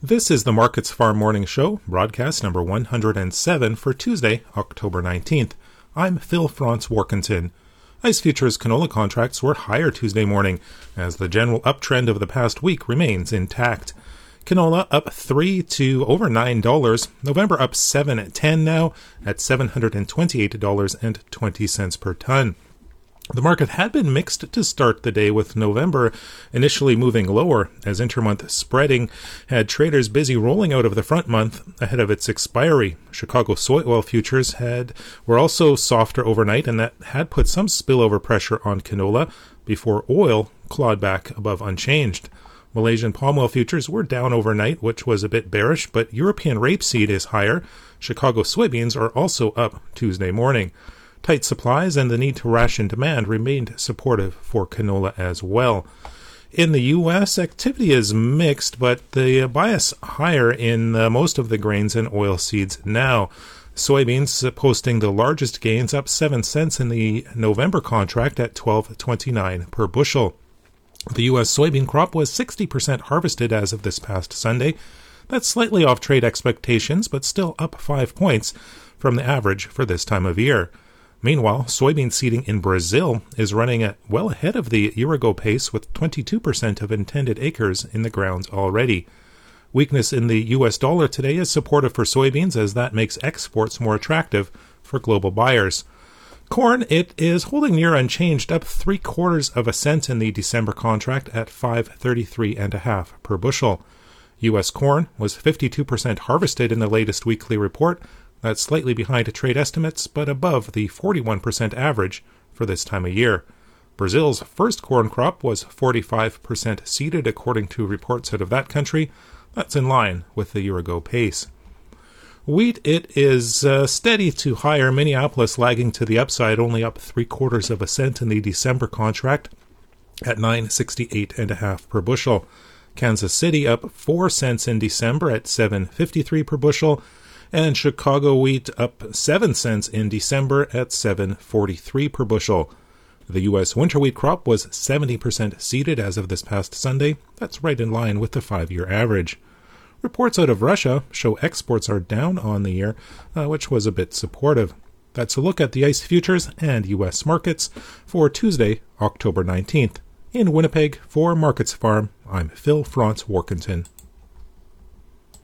This is the Markets Farm Morning Show, broadcast number 107 for Tuesday, October 19th. I'm Phil Franz Warkentin. ICE futures canola contracts were higher Tuesday morning, as the general uptrend of the past week remains intact. Canola up 3 to over $9. November up 7 at 10 now at $728.20 per ton. The market had been mixed to start the day, with November initially moving lower as intermonth spreading had traders busy rolling out of the front month ahead of its expiry. Chicago soy oil futures had were also softer overnight, and that had put some spillover pressure on canola before oil clawed back above unchanged. Malaysian palm oil futures were down overnight, which was a bit bearish, but European rapeseed is higher. Chicago soybeans are also up Tuesday morning. Tight supplies and the need to ration demand remained supportive for canola as well. In the U.S., activity is mixed, but the bias higher in uh, most of the grains and oil seeds now. Soybeans posting the largest gains, up 7 cents in the November contract at 12.29 per bushel. The U.S. soybean crop was 60% harvested as of this past Sunday. That's slightly off trade expectations, but still up 5 points from the average for this time of year. Meanwhile, soybean seeding in Brazil is running at well ahead of the year ago pace with 22% of intended acres in the ground already. Weakness in the US dollar today is supportive for soybeans as that makes exports more attractive for global buyers. Corn, it is holding near unchanged, up three quarters of a cent in the December contract at 533 and a half per bushel. U.S. corn was 52% harvested in the latest weekly report, that's slightly behind trade estimates, but above the 41% average for this time of year. Brazil's first corn crop was 45% seeded, according to reports out of that country. That's in line with the year ago pace. Wheat, it is uh, steady to higher. Minneapolis lagging to the upside, only up three quarters of a cent in the December contract at 968 and a half per bushel. Kansas City up four cents in December at 753 per bushel and Chicago wheat up 7 cents in December at 7.43 per bushel. The U.S. winter wheat crop was 70% seeded as of this past Sunday. That's right in line with the five year average. Reports out of Russia show exports are down on the year, uh, which was a bit supportive. That's a look at the ICE futures and U.S. markets for Tuesday, October 19th. In Winnipeg, for Markets Farm, I'm Phil Franz Warkentin.